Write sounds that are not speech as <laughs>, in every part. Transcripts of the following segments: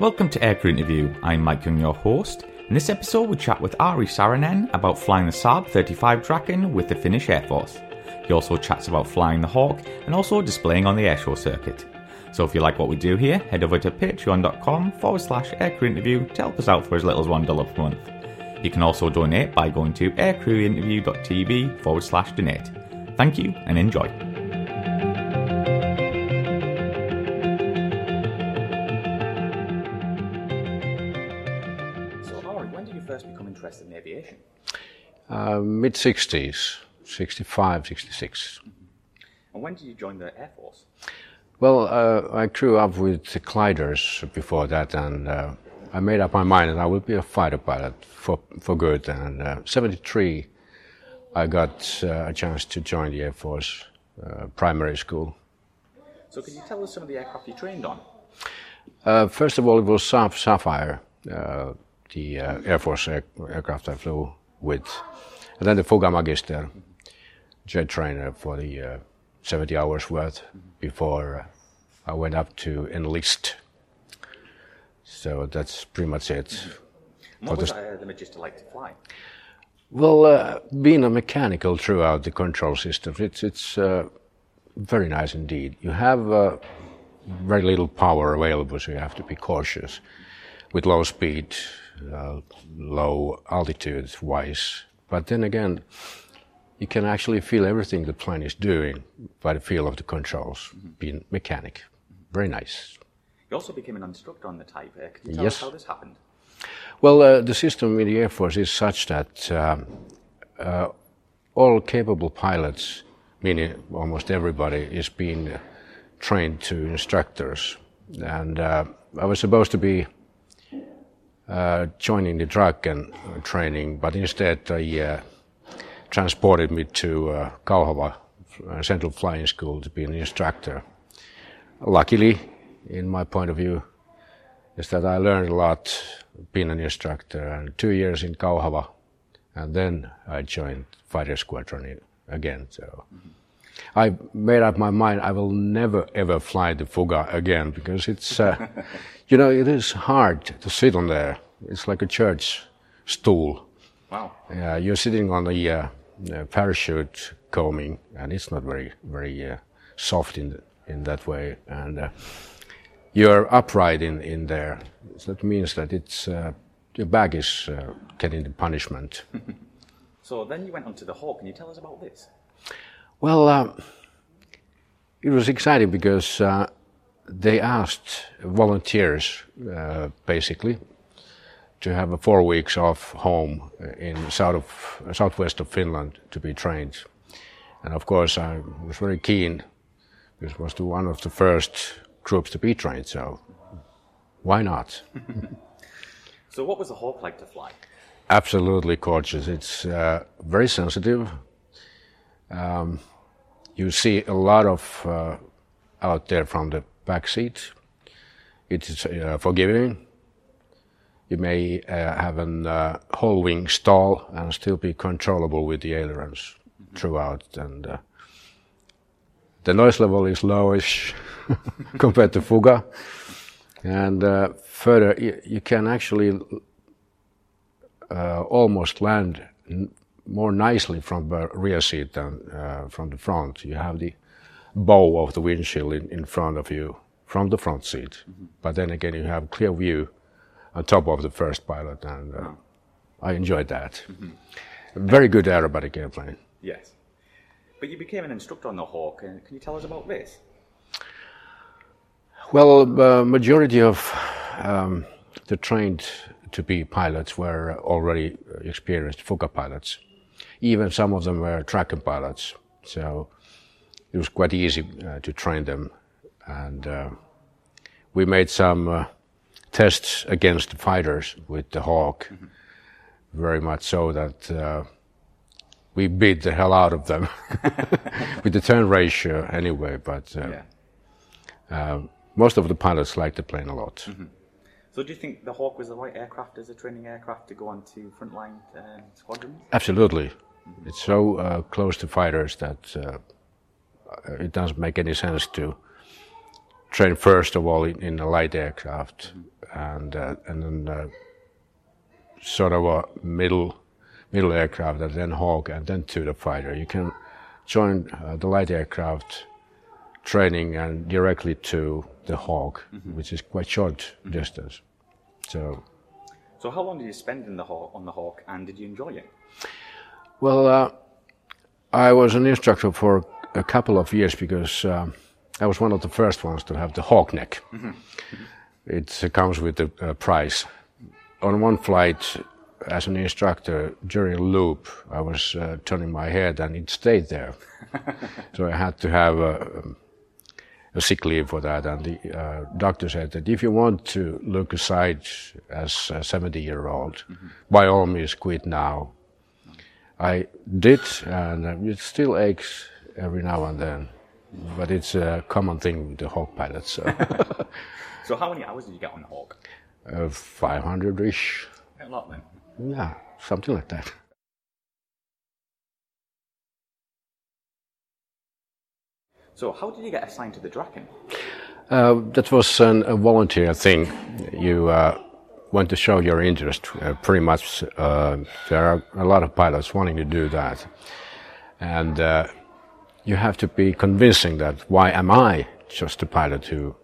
Welcome to Aircrew Interview. I'm Mike Young, your host. In this episode, we chat with Ari Saarinen about flying the Saab 35 Draken with the Finnish Air Force. He also chats about flying the Hawk and also displaying on the airshow circuit. So if you like what we do here, head over to patreon.com forward slash aircrew interview to help us out for as little as $1 per month. You can also donate by going to aircrewinterview.tv forward slash donate. Thank you and enjoy. Uh, Mid 60s, 65, 66. And when did you join the Air Force? Well, uh, I grew up with the gliders before that, and uh, I made up my mind that I would be a fighter pilot for, for good. And uh, 73, I got uh, a chance to join the Air Force uh, primary school. So, can you tell us some of the aircraft you trained on? Uh, first of all, it was Safir, uh, the uh, Air Force air- aircraft I flew with. And then the Fouga Magister jet trainer for the uh, 70 hours worth before uh, I went up to enlist. So that's pretty much it. What was the- uh, the Magister like to fly? Well, uh, being a mechanical throughout the control systems, it's it's uh, very nice indeed. You have uh, very little power available, so you have to be cautious with low speed, uh, low altitude wise. But then again, you can actually feel everything the plane is doing by the feel of the controls, being mechanic. Very nice. You also became an instructor on the type. Can you tell Yes. us how this happened? Well, uh, the system in the Air Force is such that um, uh, all capable pilots, meaning almost everybody, is being trained to instructors. And uh, I was supposed to be joining the Draken and training, but instead they uh, transported me to uh, Kauhava uh, Central Flying School to be an instructor. Luckily, in my point of view, is that I learned a lot being an instructor and two years in Kauhava and then I joined fighter squadron again. So I made up my mind I will never ever fly the Fouga again because it's, uh, <laughs> you know, it is hard to sit on there. It's like a church stool. Wow. Uh, you're sitting on the uh, uh, parachute combing, and it's not very very uh, soft in in that way. And uh, you're upright in in there. So that means that it's uh, your back is uh, getting the punishment. <laughs> So then you went on to the Hawk. Can you tell us about this? Well, uh, it was exciting because uh, they asked volunteers, uh, basically, to have a four weeks off home in south of, southwest of Finland to be trained. And of course, I was very keen. This was the one of the first groups to be trained, so why not? <laughs> So, what was the Hawk like to fly? Absolutely gorgeous. It's uh, very sensitive. Um, you see a lot of uh, out there from the back seat. It's uh, forgiving. You may uh, have a uh, whole wing stall and still be controllable with the ailerons throughout. And uh, the noise level is lowish <laughs> compared to Fouga. And uh, further, you, you can actually uh, almost land more nicely from the rear seat than uh, from the front. You have the bow of the windshield in, in front of you from the front seat, but then again you have clear view on top of the first pilot, and uh, I enjoyed that. Very good aerobatic airplane. Yes. But you became an instructor on the Hawk. And can you tell us about this? Well, uh, majority of um, the trained to be pilots were already experienced Fouga pilots. Even some of them were Draken pilots, so it was quite easy uh, to train them. And uh, we made some uh, tests against the fighters with the Hawk, very much so that uh, we beat the hell out of them <laughs> with the turn ratio anyway. But uh, Yeah. most of the pilots liked the plane a lot. So, do you think the Hawk was the right aircraft as a training aircraft to go on to frontline um, squadrons? Absolutely. It's so uh, close to fighters that uh, it doesn't make any sense to train first of all in, in a light aircraft and uh, and then uh, sort of a middle middle aircraft, and then Hawk, and then to the fighter. You can join uh, the light aircraft training and directly to the Hawk, which is quite short distance. So, So how long did you spend in the hawk, on the Hawk, and did you enjoy it? Well, uh, I was an instructor for a couple of years because um, I was one of the first ones to have the Hawk neck. It uh, comes with a, a price. On one flight, as an instructor during a loop, I was uh, turning my head and it stayed there. <laughs> so I had to have a, um, a sick leave for that. And the uh, doctor said that if you want to look aside as a 70 year old, by all means quit now. I did, and uh, it still aches every now and then, but it's a common thing with the Hawk pilots. So, <laughs> So how many hours did you get on the Hawk? uh, 500 ish, A lot then. yeah, something like that. So how did you get assigned to the Draken? Uh, that was an, a volunteer thing. You uh, want to show your interest. Uh, pretty much, uh, there are a lot of pilots wanting to do that, and uh, you have to be convincing that why am I just a pilot who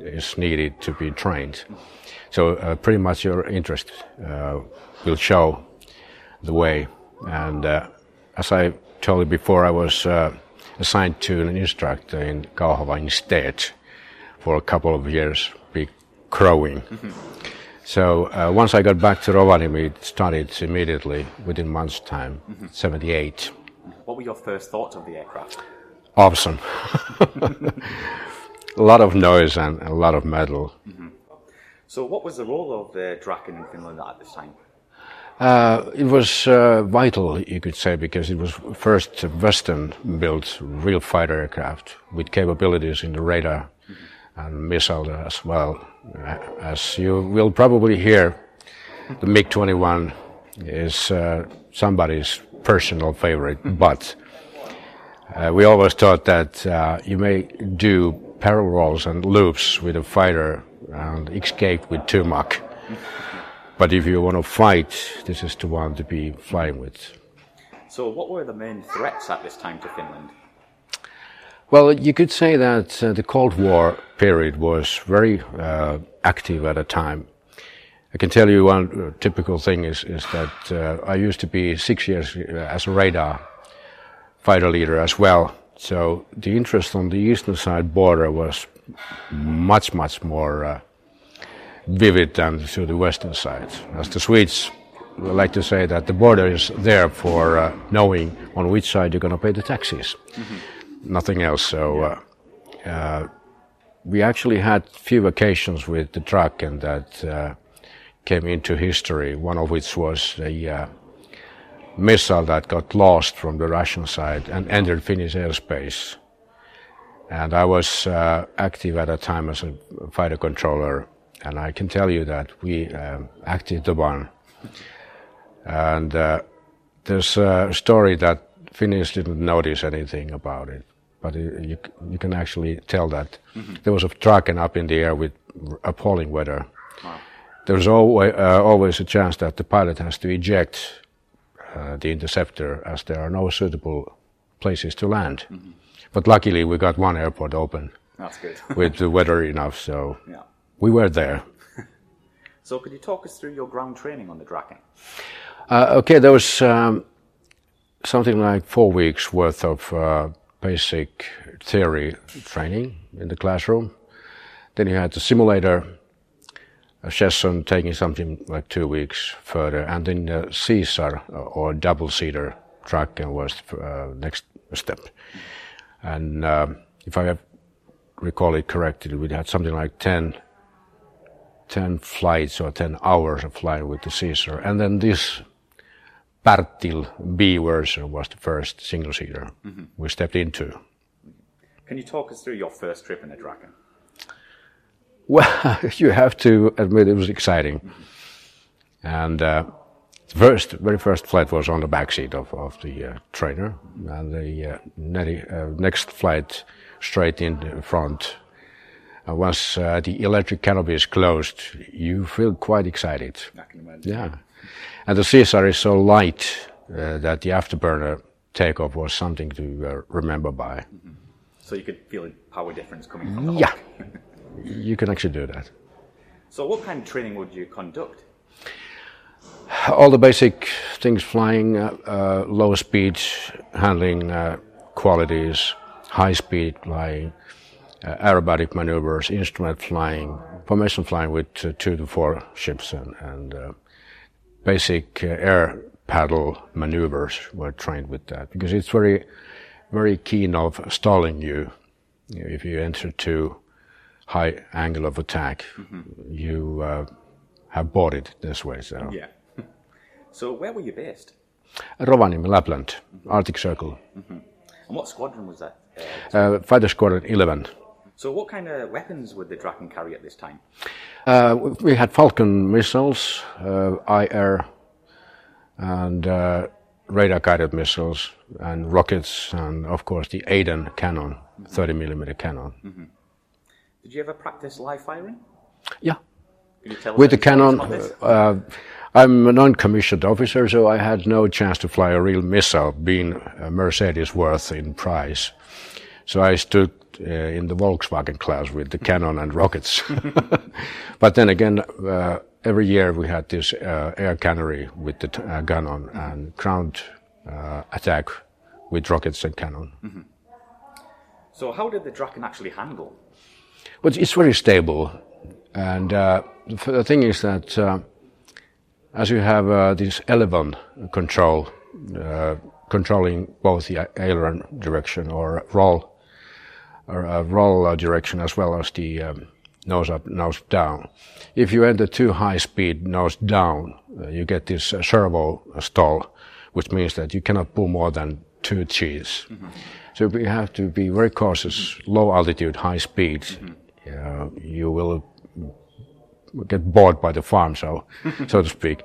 is needed to be trained? So uh, pretty much your interest uh, will show the way. And uh, as I told you before, I was assigned to an instructor in Kauhava instead for a couple of years, be crowing. So uh, once I got back to Rovaniemi, it started immediately within months' time, 78. What were your first thoughts of the aircraft? Awesome. <laughs> a lot of noise and a lot of metal. So what was the role of the Draken in Finland at this time? Uh, it was uh, vital, you could say, because it was first Western-built real fighter aircraft with capabilities in the radar and missile as well. Uh, As you will probably hear, the MiG-21 is uh, somebody's personal favorite, but uh, we always thought that uh, you may do parallel rolls and loops with a fighter and escape with two Mach. But if you want to fight, this is the one to be flying with. So what were the main threats at this time to Finland? Well, you could say that uh, the Cold War period was very uh, active at a time. I can tell you one uh, typical thing is, is that uh, I used to be six years uh, as a radar fighter leader as well. So the interest on the eastern side border was much, much more uh, vivid than to the western side. As the Swedes like to say that the border is there for knowing on which side you're going to pay the taxes nothing else. So uh, uh, we actually had few occasions with the truck, and that uh, came into history. One of which was a uh, missile that got lost from the Russian side and entered Finnish airspace. And I was uh, active at that time as a fighter controller, and I can tell you that we um, acted the one. And uh, there's a story that Finnish didn't notice anything about it, but it, you, you can actually tell that there was a Draken up in the air with appalling weather. There's always, uh, always a chance that the pilot has to eject uh, the interceptor as there are no suitable places to land. But luckily, we got one airport open That's good. <laughs> with the weather enough, so yeah. we were there. <laughs> So could you talk us through your ground training on the Draken? Uh, okay, there was um, something like four weeks worth of uh, basic theory training in the classroom. Then you had the simulator session taking something like two weeks further, and then the Caesar uh, or double seater truck was uh, next step. And um if I have recall it correctly, we had something like 10 10 flights or 10 hours of flying with the Caesar. And then this Partil B version was the first single seater we stepped into. Can you talk us through your first trip in a Draken? Well, <laughs> you have to admit it was exciting. And uh, the first, very first flight was on the back seat of, of the uh, trainer, and the uh, uh, next flight straight in front. And once uh, the electric canopy is closed, you feel quite excited. I can imagine. Yeah. And the CSR is so light uh, that the afterburner takeoff was something to uh, remember by. So you could feel a power difference coming from the Yeah. <laughs> You can actually do that. So what kind of training would you conduct? All the basic things flying, uh, uh, low speed handling uh, qualities, high speed flying, uh, aerobatic maneuvers, instrument flying, formation flying with uh, two to four ships, and, and uh, basic uh, air paddle maneuvers were trained with that because it's very, very keen of stalling you. If you enter too high angle of attack, you uh, have bought it this way. So. Yeah. <laughs> so where were you based? Rovaniemi, Lapland, Arctic Circle, And what squadron was that? Uh, uh, Fighter Squadron 11. So what kind of weapons would the Draken carry at this time? Uh, we had Falcon missiles, uh, IR, and uh, radar guided missiles, and rockets, and of course the ADEN cannon, 30 millimeter cannon. Did you ever practice live firing? Yeah. Could you tell With the cannon, uh, I'm a non commissioned officer, so I had no chance to fly a real missile, being a Mercedes worth in price. So I stood uh, in the Volkswagen class with the cannon and rockets. <laughs> but then again, uh, every year we had this uh, air cannery with the t- uh, gun on and ground uh, attack with rockets and cannon. So how did the Draken actually handle? But it's very stable. And uh, the thing is that uh, as you have uh, this elevon control, uh, controlling both the aileron direction or roll, uh, roll uh, direction as well as the um, nose up, nose down. If you enter too high speed nose down, uh, you get this uh, servo stall, which means that you cannot pull more than two Gs. So we have to be very cautious, low altitude, high speed. Uh, you will get bored by the farm, so <laughs> so to speak.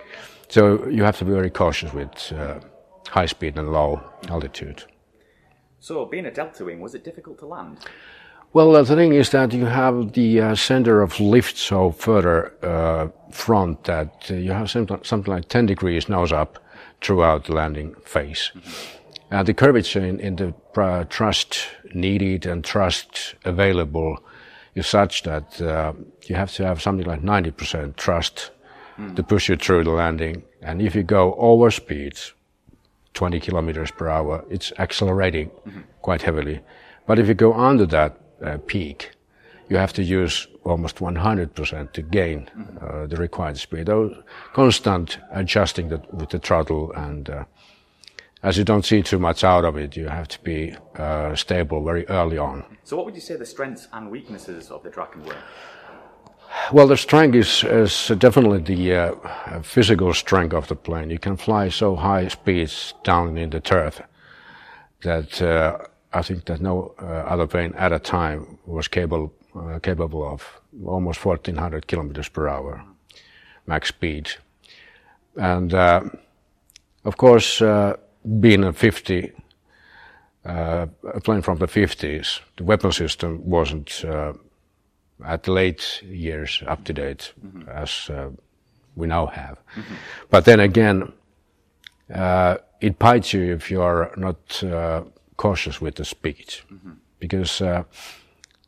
So you have to be very cautious with uh, high speed and low altitude. So being a Delta Wing, was it difficult to land? Well, uh, the thing is that you have the uh, center of lift so further uh, front that uh, you have something, something like 10 degrees nose up throughout the landing phase. Uh, the curvature in, in the uh, thrust needed and thrust available is such that uh, you have to have something like 90% thrust to push you through the landing. And if you go over speeds, 20 kilometers per hour, it's accelerating quite heavily. But if you go under that uh, peak, you have to use almost 100% to gain uh, the required speed. Though constant adjusting the, with the throttle and uh, as you don't see too much out of it, you have to be uh, stable very early on. So what would you say the strengths and weaknesses of the Draken were? Well, the strength is, is definitely the uh, physical strength of the plane. You can fly so high speeds down in the turf that uh, I think that no uh, other plane at a time was capable uh, capable of almost 1400 kilometers per hour max speed. And uh, of course, uh, being a 50 uh, a plane from the 50s, the weapon system wasn't at late years up to date as uh, we now have. But then again, uh, it bites you if you are not uh, cautious with the speed, because uh,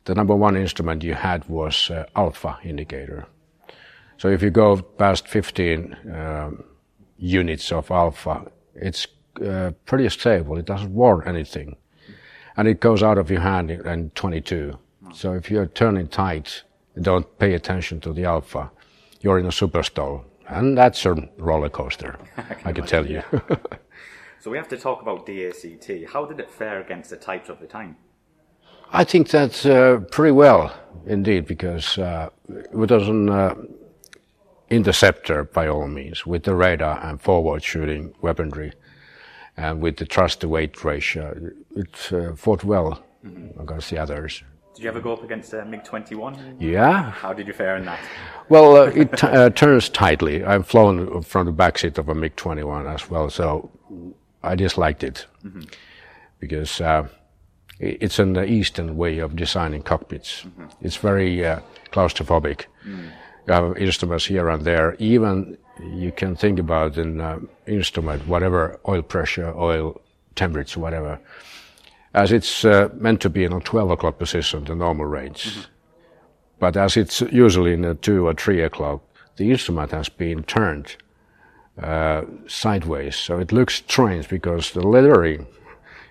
the number one instrument you had was uh, alpha indicator. So if you go past 15 um, units of alpha, it's uh, pretty stable. It doesn't warn anything, and it goes out of your hand in, in 22. So if you're turning tight, don't pay attention to the alpha, you're in a superstall, and that's a roller coaster. <laughs> I can tell you. <laughs> So we have to talk about DACT. How did it fare against the types of the time? I think that's uh, pretty well indeed, because uh, it was an uh, interceptor by all means with the radar and forward shooting weaponry, and with the thrust to weight ratio, it uh, fought well against the others. Did you ever go up against a MiG 21? Yeah, How did you fare in that? well, uh, it <laughs> t- uh, turns tightly. I've flown from the backseat of a MiG 21 as well, so I disliked it because uh, it's an Eastern way of designing cockpits. It's very uh, claustrophobic. You have instruments here and there. Even you can think about an uh, instrument, whatever oil pressure, oil temperature, whatever, as it's uh, meant to be in a 12 o'clock position, the normal range. But as it's usually in a 2 or 3 o'clock, the instrument has been turned uh, sideways. So it looks strange because the lettering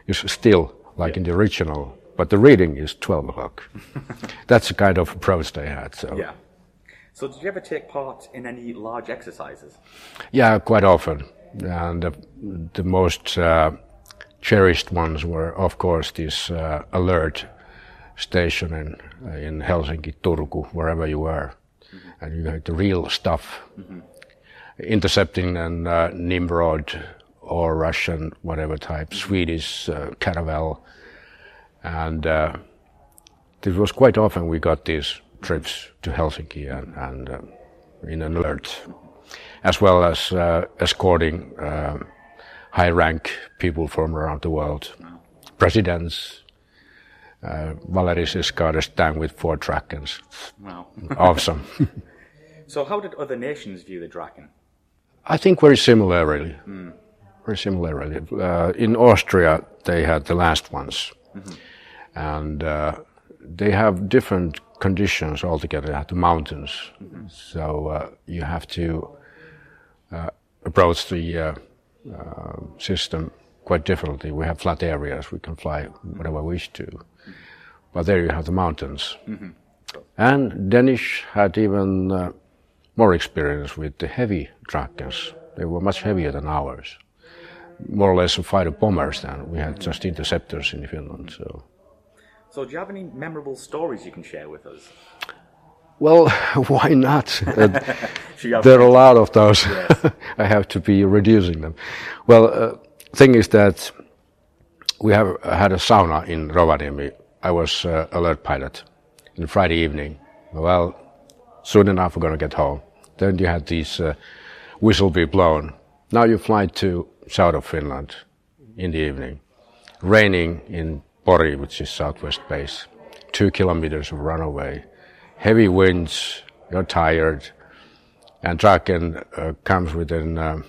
is still like in the original, but the reading is 12 o'clock. <laughs> That's the kind of approach they had. So. Yeah. So, did you ever take part in any large exercises? Yeah, quite often. And the, the most uh, cherished ones were, of course, this uh, alert station in, in Helsinki, Turku, wherever you were. And you had the real stuff. Intercepting an uh, Nimrod or Russian, whatever type, Swedish uh, Caravel. And uh, it was quite often we got these trips to Helsinki and, and uh, in an alert as well as uh, escorting um, high rank people from around the world, presidents. Uh, Valery Giscard d'Estaing with four Drakens. Wow. <laughs> Awesome. so, how did other nations view the Draken? I think very similarly. Very similarly. Uh, in Austria, they had the last ones. And uh, they have different conditions altogether. They have the mountains. So uh, you have to uh, approach the uh, system quite differently. We have flat areas. We can fly whatever we wish to. But there you have the mountains. And Danish had even uh, more experience with the heavy Drakens. They were much heavier than ours. More or less fighter bombers than we had just interceptors in Finland. So, So, do you have any memorable stories you can share with us? Well, <laughs> why not? <laughs> Uh, Should you have- there are a lot of those. <laughs> I have to be reducing them. Well, uh, thing is that we have had a sauna in Rovaniemi. I was uh, alert pilot. And Friday evening, well, soon enough we're going to get home. Then you had these uh, whistle be blown. Now you fly to south of Finland in the evening. Raining in Pori, which is southwest base. Two kilometers of runaway. Heavy winds. You're tired and Draken uh, comes with an um,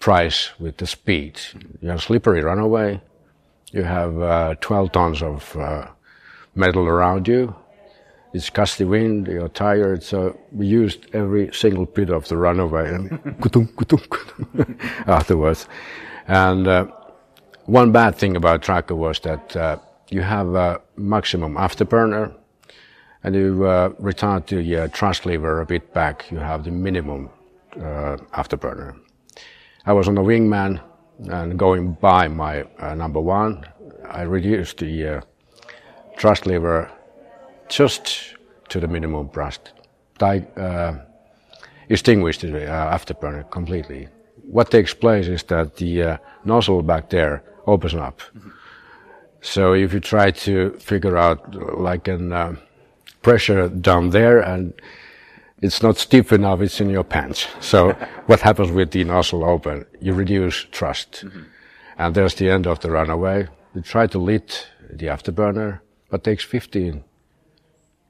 price with the speed. You have slippery runaway. You have uh, 12 tons of uh, metal around you. It's gusty wind. You're tired, so we used every single bit of the runaway <laughs> and kutum, kutum, kutum <laughs> afterwards. And uh, one bad thing about Tracker was that uh, you have a maximum afterburner and you uh, retard the uh, thrust lever a bit back, you have the minimum uh, afterburner. I was on the wingman and going by my uh, number one, I reduced the uh, thrust lever just to the minimum thrust. I uh, extinguished the uh, afterburner completely. What takes place is that the nozzle back there opens up. So if you try to figure out like an uh, pressure down there and it's not stiff enough, it's in your pants. So <laughs> what happens with the nozzle open? You reduce thrust. And there's the end of the runaway. You try to lit the afterburner, but takes 15,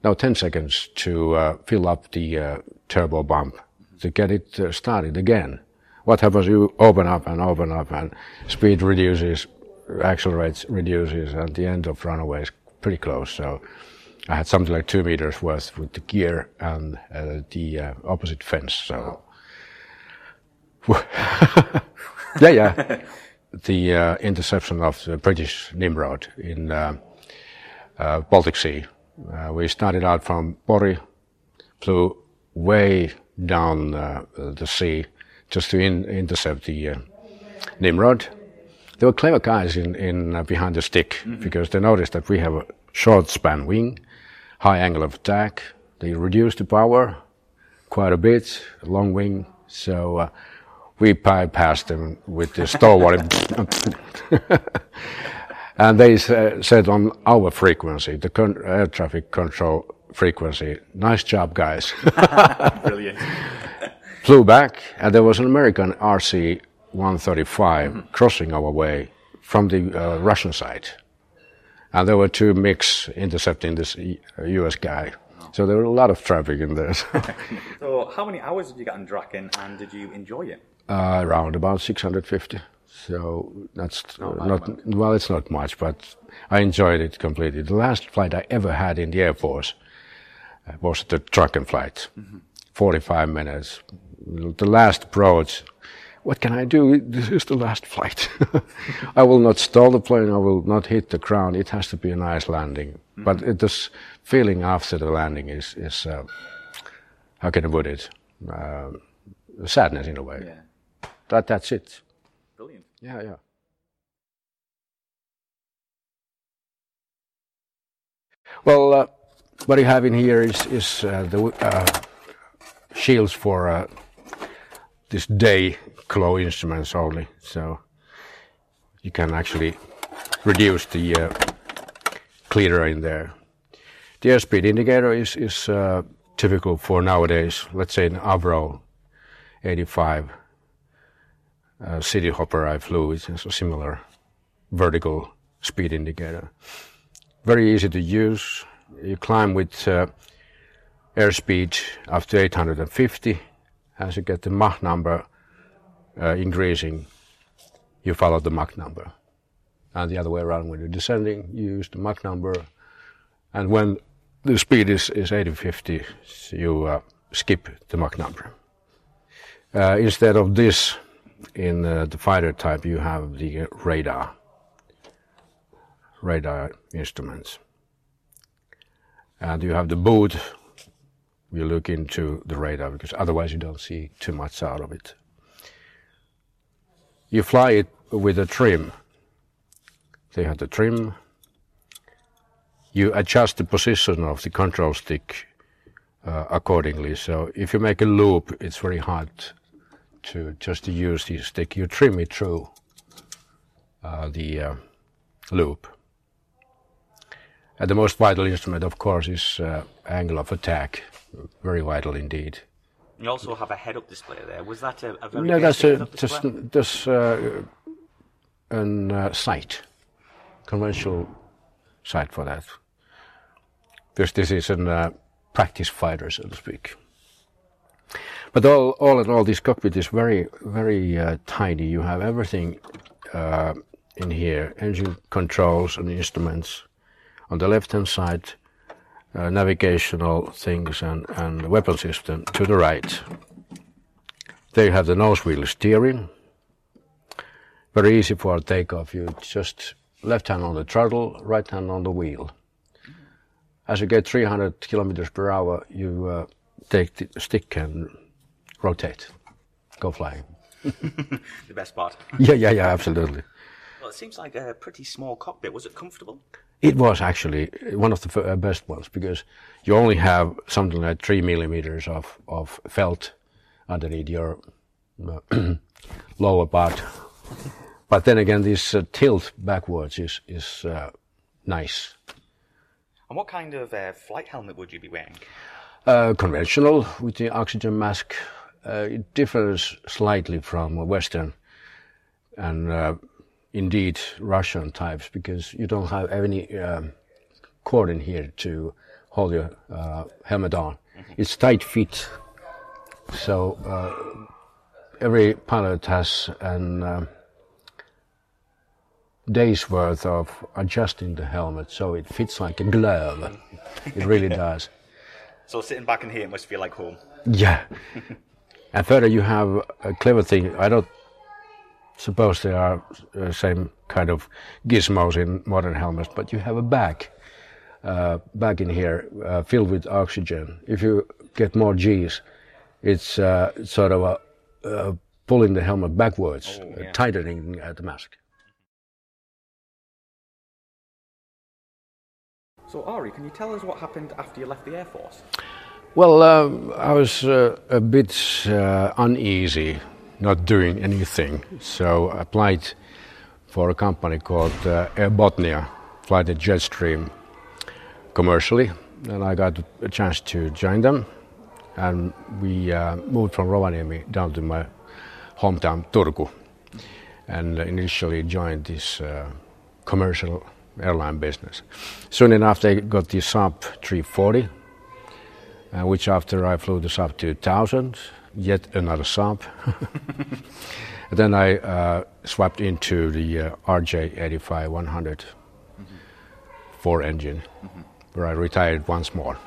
no, 10 seconds to uh, fill up the uh, turbo bump to get it uh, started again. What happens? You open up and open up and speed reduces, accelerates, reduces, and the end of runaway is pretty close. So I had something like two meters worth with the gear and uh, the uh, opposite fence. So, <laughs> yeah, yeah. the uh, interception of the British Nimrod in uh, uh, Baltic Sea. Uh, we started out from Pori, flew way down uh, the sea just to in, intercept the uh, Nimrod. There were clever guys in, in uh, behind the stick because they noticed that we have a short span wing, high angle of attack. They reduced the power quite a bit, long wing. So uh, we bypassed them with the stalwart. <laughs> and they sa- said on our frequency, the con- air traffic control frequency, nice job, guys. <laughs> Brilliant. <laughs> Flew back, and there was an American RC 135 crossing our way from the uh, Russian side. And there were two MiGs intercepting this U.S. guy. So there were a lot of traffic in there. <laughs> so how many hours did you get on Draken, and did you enjoy it? Uh, around about 650. So that's not, not well, it's not much, but I enjoyed it completely. The last flight I ever had in the Air Force uh, was the Draken flight, mm-hmm. 45 minutes. The last approach what can I do? This is the last flight. <laughs> I will not stall the plane. I will not hit the ground. It has to be a nice landing. Mm-hmm. But it, this feeling after the landing is, is uh, how can I put it? Uh, sadness in a way. Yeah. That, that's it. Brilliant. Yeah, yeah. Well, uh, what you have in here is, is uh, the uh, shields for uh, this day claw instruments only. So you can actually reduce the uh, glitter in there. The airspeed indicator is, is uh, typical for nowadays, let's say an Avro 85 uh, Cityhopper I flew, it's a similar vertical speed indicator. Very easy to use. You climb with uh, airspeed up to 850. As you get the Mach number uh, increasing, you follow the Mach number. And the other way around, when you're descending, you use the Mach number. And when the speed is, is 850, you uh, skip the Mach number. Uh, instead of this, in uh, the fighter type, you have the radar, radar instruments. And you have the boot, you look into the radar because otherwise you don't see too much out of it you fly it with a trim. They have the trim. You adjust the position of the control stick uh, accordingly. So if you make a loop, it's very hard to just to use the stick. You trim it through uh, the uh, loop. And the most vital instrument, of course, is uh, angle of attack. Very vital indeed. You also have a head-up display there. Was that a, a very no? That's a, just just uh, an uh, sight, conventional sight for that. Because this is a uh, practice fighter, so to speak. But all, all in all, this cockpit is very, very uh, tiny. You have everything uh, in here: engine controls and instruments. On the left-hand side, uh, navigational things and, and weapon system to the right. There you have the nose wheel steering. Very easy for a takeoff. You just left hand on the throttle, right hand on the wheel. As you get 300 kilometers per hour, you uh, take the stick and rotate, go flying. <laughs> the best part. yeah, yeah, yeah, absolutely. Well, it seems like a pretty small cockpit. Was it comfortable? It was actually one of the uh, best ones because you only have something like three millimeters of, of felt underneath your uh, <clears throat> lower part. But then again, this uh, tilt backwards is, is uh, nice. And what kind of uh, flight helmet would you be wearing? Uh, conventional with the oxygen mask. it differs slightly from Western and indeed Russian types because you don't have any um, cord in here to hold your uh, helmet on. Mm-hmm. It's tight fit, so uh, every pilot has an um, day's worth of adjusting the helmet so it fits like a glove. it really <laughs> does. So sitting back in here it must feel like home. Yeah. <laughs> and further, you have a clever thing. I don't suppose there are the uh, same kind of gizmos in modern helmets, but you have a bag, uh, bag in here uh, filled with oxygen. If you get more G's, it's uh, sort of a, uh, pulling the helmet backwards, oh, yeah. tightening the mask. So, Ari, can you tell us what happened after you left the Air Force? Well, um, I was uh, a bit uneasy not doing anything. So I applied for a company called uh, Air Botnia, fly the Jetstream commercially, and I got a chance to join them. And we uh, moved from Rovaniemi down to my hometown Turku, and initially joined this uh, commercial airline business. Soon enough, they got the Saab 340, uh, which after I flew the Saab 2000, yet another Saab. <laughs> then I uh, swapped into the uh, RJ85 100 mm-hmm. four engine, mm-hmm. where I retired once more.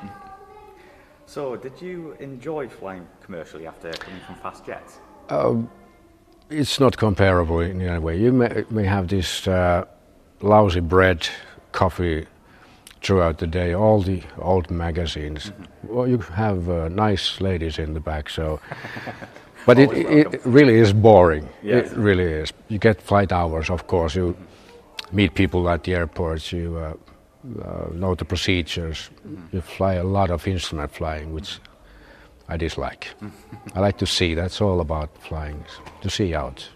So, did you enjoy flying commercially after coming from fast jets? Um, it's not comparable in any way. You may, may have this uh, lousy bread, coffee throughout the day, all the old magazines. Mm-hmm. Well, you have uh, nice ladies in the back, so. <laughs> But it, it, really is boring. Yes. It really is. You get flight hours, of course. You meet people at the airports. You uh, uh, know the procedures. Mm-hmm. You fly a lot of instrument flying, which I dislike. <laughs> I like to see. That's all about flying, to see out.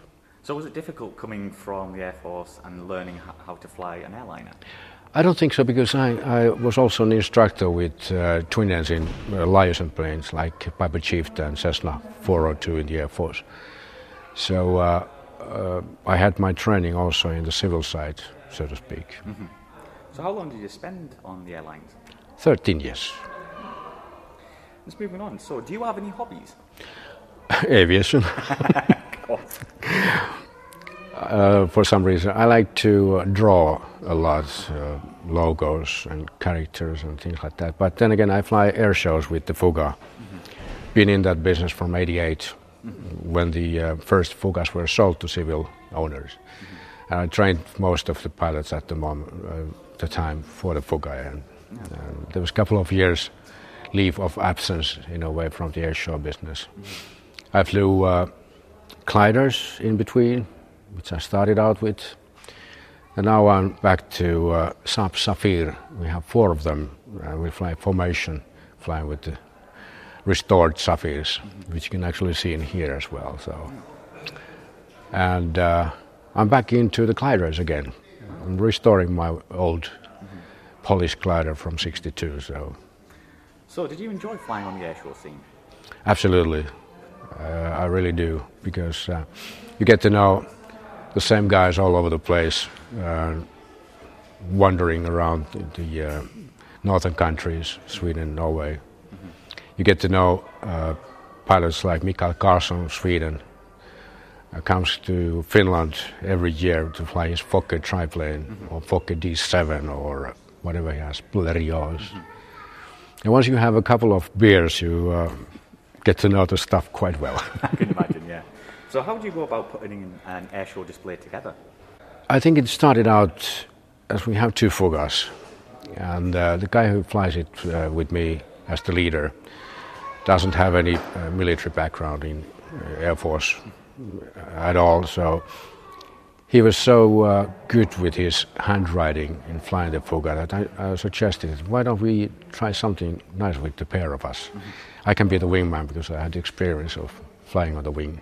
So was it difficult coming from the Air Force and learning how to fly an airliner? I don't think so because I, I was also an instructor with uh, twin engine uh, Liaison planes like Piper Chieftain, and Cessna 402 in the Air Force. So uh, uh, I had my training also in the civil side, so to speak. Mm-hmm. So how long did you spend on the airlines? 13 years. Let's moving on. So do you have any hobbies? <laughs> Aviation. <laughs> <laughs> uh, for some reason. I like to uh, draw a lot, uh, logos and characters and things like that. But then again, I fly air shows with the Fouga. Mm-hmm. Been in that business from '88, mm-hmm. when the uh, first Fougas were sold to civil owners. Mm-hmm. And I trained most of the pilots at the moment, uh, the time for the Fouga, and yeah. there was a couple of years leave of absence in a way from the air show business. I flew uh, gliders in between, which I started out with. And now I'm back to uh, Saab Safir. We have four of them. Uh, we fly formation, fly with the restored Safirs, which you can actually see in here as well. So, and uh, I'm back into the gliders again. I'm restoring my old. Polish glider from '62. So, so did you enjoy flying on the airshow scene? Absolutely, uh, I really do because uh, you get to know the same guys all over the place, uh, wandering around the, the uh, northern countries, Sweden, Norway. You get to know uh, pilots like Mikael Carlsson, Sweden, uh, comes to Finland every year to fly his Fokker triplane mm-hmm. or Fokker D7 or whatever he has, Blériot. And once you have a couple of beers, you uh, get to know the stuff quite well. <laughs> I can imagine, yeah. So, how do you go about putting an airshow display together? I think it started out as we have two Fougas, and uh, the guy who flies it uh, with me as the leader doesn't have any uh, military background in uh, Air Force at all, so he was so uh, good with his handwriting in flying the Fouga that I, I, suggested, why don't we try something nice with the pair of us? Mm-hmm. I can be the wingman because I had the experience of flying on the wing.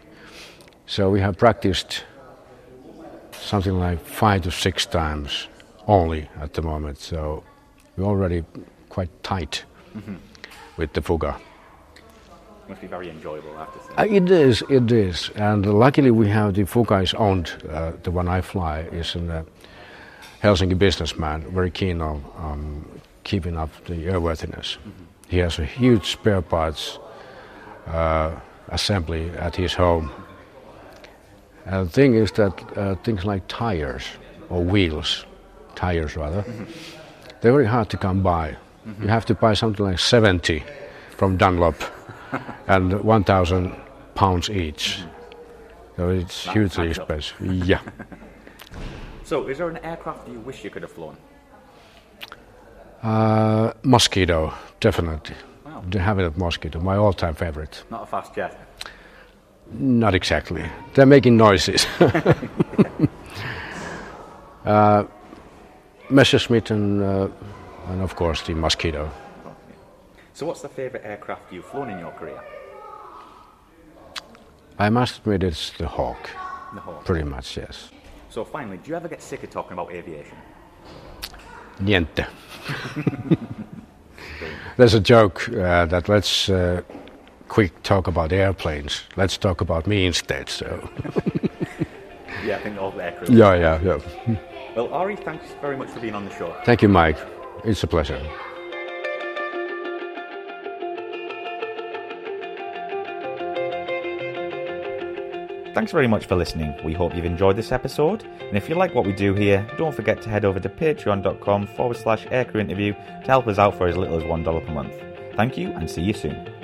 So we have practiced something like five to six times only at the moment. So we're already quite tight mm-hmm. with the Fouga. Must be very enjoyable, I have to say. Uh, it is, it is. And luckily we have the Fouga is owned, uh, the one I fly is a Helsinki businessman, very keen on um, keeping up the airworthiness. Mm-hmm. He has a huge spare parts uh, assembly at his home. And the thing is that uh, things like tires or wheels, tires rather, mm-hmm. they're very hard to come by. Mm-hmm. You have to buy something like 70 from Dunlop <laughs> and 1,000 pounds each. So it's That's hugely expensive. yeah. <laughs> So, is there an aircraft you wish you could have flown? Uh, mosquito, definitely. Wow. de Havilland Mosquito, my all-time favorite. Not a fast jet. Not exactly. They're making noises. <laughs> uh, Messerschmitt and, uh, and of course the Mosquito. So, what's the favorite aircraft you've flown in your career? I must admit it's the Hawk. The Hawk. Pretty much, yes. So, finally, do you ever get sick of talking about aviation? Niente. <laughs> There's a joke uh, that let's uh, quick talk about airplanes. Let's talk about me instead. So. <laughs> yeah, I think all the aircraft. Yeah, yeah, yeah. <laughs> Well, Ari, thanks very much for being on the show. Thank you, Mike. It's a pleasure. Thanks very much for listening. We hope you've enjoyed this episode. And if you like what we do here, don't forget to head over to patreon.com forward slash aircrew interview to help us out for as little as $1 per month. Thank you and see you soon.